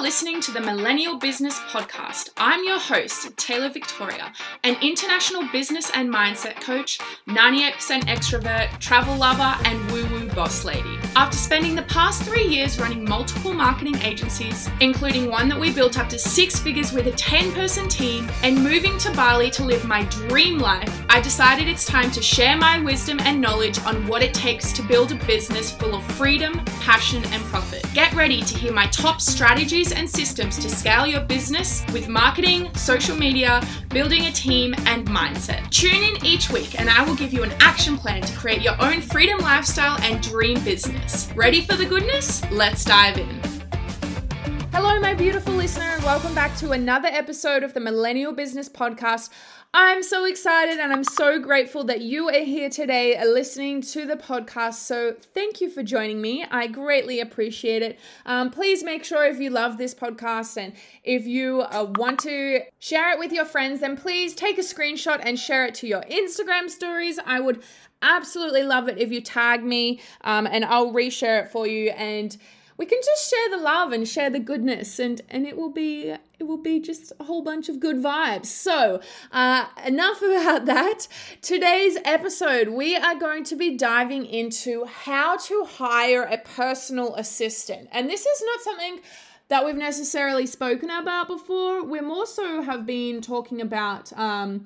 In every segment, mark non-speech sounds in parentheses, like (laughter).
are listening to the Millennial Business Podcast. I'm your host, Taylor Victoria, an international business and mindset coach, 98% extrovert, travel lover, and woo woo boss lady. After spending the past three years running multiple marketing agencies, including one that we built up to six figures with a 10 person team, and moving to Bali to live my dream life, I decided it's time to share my wisdom and knowledge on what it takes to build a business full of freedom, passion, and profit. Get ready to hear my top strategies and systems to scale your business with marketing, social media, building a team, and mindset. Tune in each week and I will give you an action plan to create your own freedom lifestyle and dream business. Ready for the goodness? Let's dive in. Hello, my beautiful listener, and welcome back to another episode of the Millennial Business Podcast. I'm so excited and I'm so grateful that you are here today uh, listening to the podcast. So, thank you for joining me. I greatly appreciate it. Um, please make sure if you love this podcast and if you uh, want to share it with your friends, then please take a screenshot and share it to your Instagram stories. I would absolutely love it if you tag me um, and I'll reshare it for you. And we can just share the love and share the goodness and and it will be it will be just a whole bunch of good vibes so uh, enough (laughs) about that today's episode we are going to be diving into how to hire a personal assistant and this is not something that we've necessarily spoken about before we more so have been talking about um,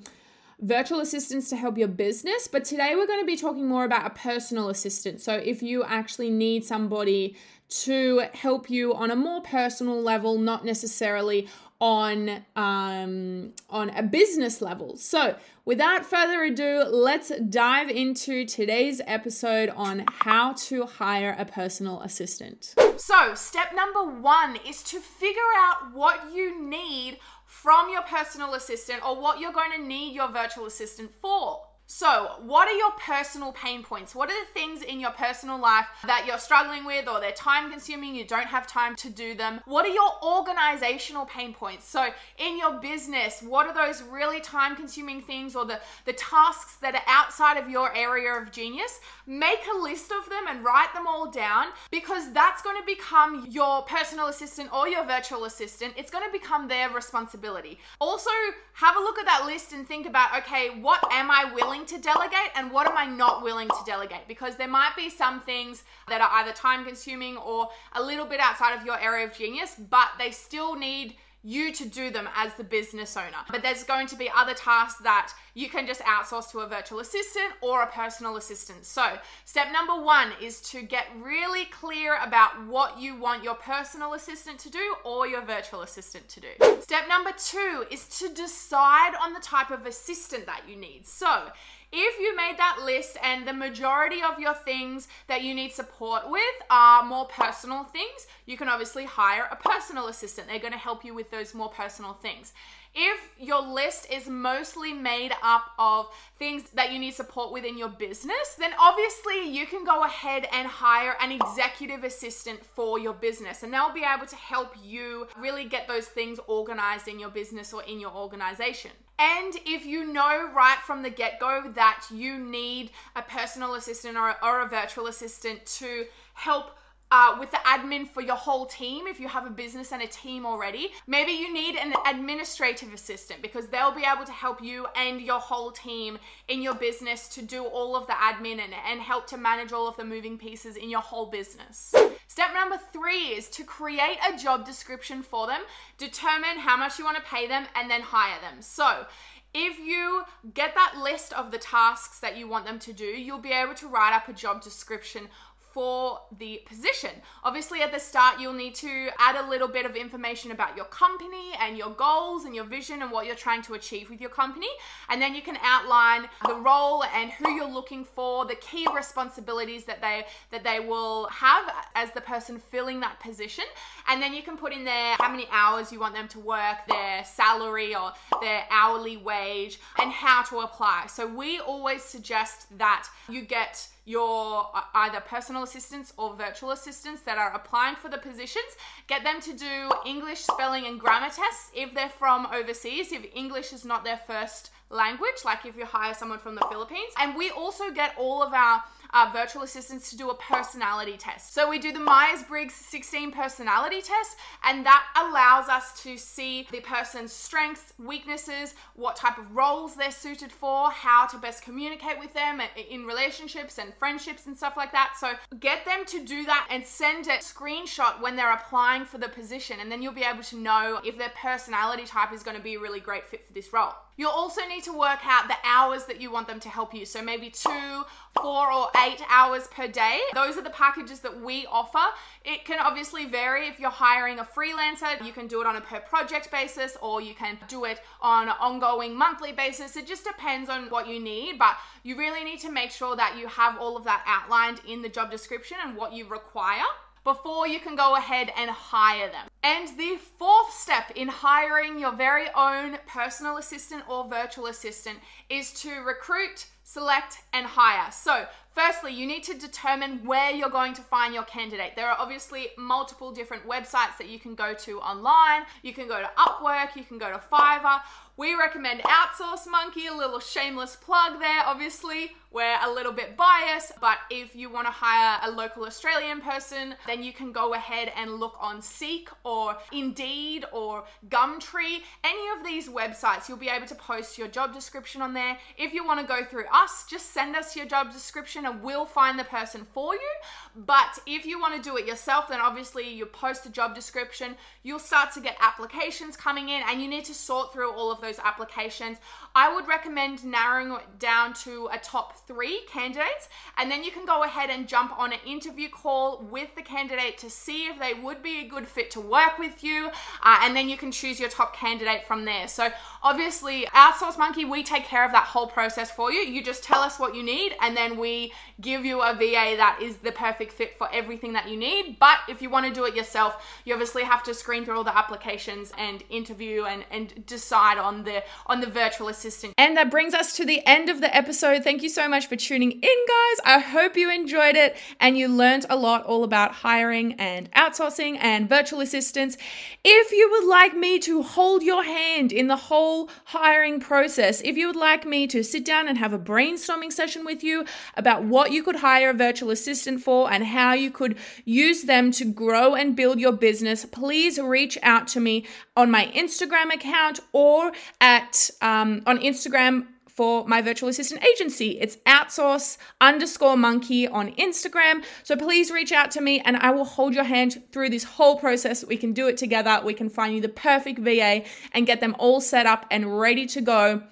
virtual assistants to help your business. But today we're going to be talking more about a personal assistant. So if you actually need somebody to help you on a more personal level, not necessarily on um, on a business level. So, without further ado, let's dive into today's episode on how to hire a personal assistant. So, step number one is to figure out what you need from your personal assistant or what you're going to need your virtual assistant for. So, what are your personal pain points? What are the things in your personal life that you're struggling with or they're time consuming, you don't have time to do them? What are your organizational pain points? So, in your business, what are those really time consuming things or the, the tasks that are outside of your area of genius? Make a list of them and write them all down because that's going to become your personal assistant or your virtual assistant. It's going to become their responsibility. Also, have a look at that list and think about okay, what am I willing willing to delegate and what am I not willing to delegate? Because there might be some things that are either time consuming or a little bit outside of your area of genius, but they still need you to do them as the business owner. But there's going to be other tasks that you can just outsource to a virtual assistant or a personal assistant. So, step number one is to get really clear about what you want your personal assistant to do or your virtual assistant to do. Step number two is to decide on the type of assistant that you need. So, if you made that list and the majority of your things that you need support with are more personal things, you can obviously hire a personal assistant. They're going to help you with those more personal things. If your list is mostly made up of things that you need support with in your business, then obviously you can go ahead and hire an executive assistant for your business and they'll be able to help you really get those things organized in your business or in your organization. And if you know right from the get go that you need a personal assistant or a, or a virtual assistant to help uh, with the admin for your whole team if you have a business and a team already. Maybe you need an administrative assistant because they'll be able to help you and your whole team in your business to do all of the admin and, and help to manage all of the moving pieces in your whole business. Step number three is to create a job description for them, determine how much you want to pay them, and then hire them. So, if you get that list of the tasks that you want them to do, you'll be able to write up a job description for the position. Obviously, at the start, you'll need to add a little bit of information about your company and your goals and your vision and what you're trying to achieve with your company. And then you can outline the role and who you're looking for, the key responsibilities that they that they will have as the person filling that position. And then you can put in there how many hours you want them to work, their salary or their hourly wage, and how to apply. So we always suggest that you get your uh, either personal assistants or virtual assistants that are applying for the positions. Get them to do English spelling and grammar tests if they're from overseas, if English is not their first language, like if you hire someone from the Philippines. And we also get all of our uh, virtual assistants to do a personality test. So we do the Myers Briggs 16 personality test, and that allows us to see the person's strengths, weaknesses, what type of roles they're suited for, how to best communicate with them in relationships and friendships and stuff like that. So get them to do that and send a screenshot when they're applying for the position, and then you'll be able to know if their personality type is going to be a really great fit for this role. You'll also need to work out the hours that you want them to help you. So maybe two, four, or eight hours per day. Those are the packages that we offer. It can obviously vary if you're hiring a freelancer. You can do it on a per project basis or you can do it on an ongoing monthly basis. It just depends on what you need, but you really need to make sure that you have all of that outlined in the job description and what you require before you can go ahead and hire them. And the fourth step in hiring your very own personal assistant or virtual assistant is to recruit, select, and hire. So, firstly, you need to determine where you're going to find your candidate. There are obviously multiple different websites that you can go to online. You can go to Upwork, you can go to Fiverr. We recommend Outsource Monkey, a little shameless plug there, obviously. We're a little bit biased, but if you want to hire a local Australian person, then you can go ahead and look on Seek or Indeed or Gumtree. Any of these websites, you'll be able to post your job description on there. If you want to go through us, just send us your job description and we'll find the person for you. But if you want to do it yourself, then obviously you post a job description, you'll start to get applications coming in and you need to sort through all of those applications. I would recommend narrowing it down to a top three candidates, and then you can go ahead and jump on an interview call with the candidate to see if they would be a good fit to work with you, uh, and then you can choose your top candidate from there. So, obviously, Outsource Monkey, we take care of that whole process for you. You just tell us what you need, and then we give you a VA that is the perfect fit for everything that you need. But if you want to do it yourself, you obviously have to screen through all the applications and interview and, and decide on the on the virtual assistant. And that brings us to the end of the episode. Thank you so much much for tuning in, guys. I hope you enjoyed it and you learned a lot all about hiring and outsourcing and virtual assistants. If you would like me to hold your hand in the whole hiring process, if you would like me to sit down and have a brainstorming session with you about what you could hire a virtual assistant for and how you could use them to grow and build your business, please reach out to me on my Instagram account or at um, on Instagram for my virtual assistant agency. It's outsource underscore monkey on Instagram. So please reach out to me and I will hold your hand through this whole process. We can do it together. We can find you the perfect VA and get them all set up and ready to go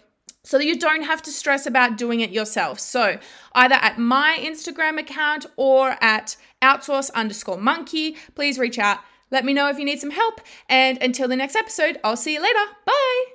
so that you don't have to stress about doing it yourself. So either at my Instagram account or at outsource underscore monkey, please reach out. Let me know if you need some help. And until the next episode, I'll see you later. Bye.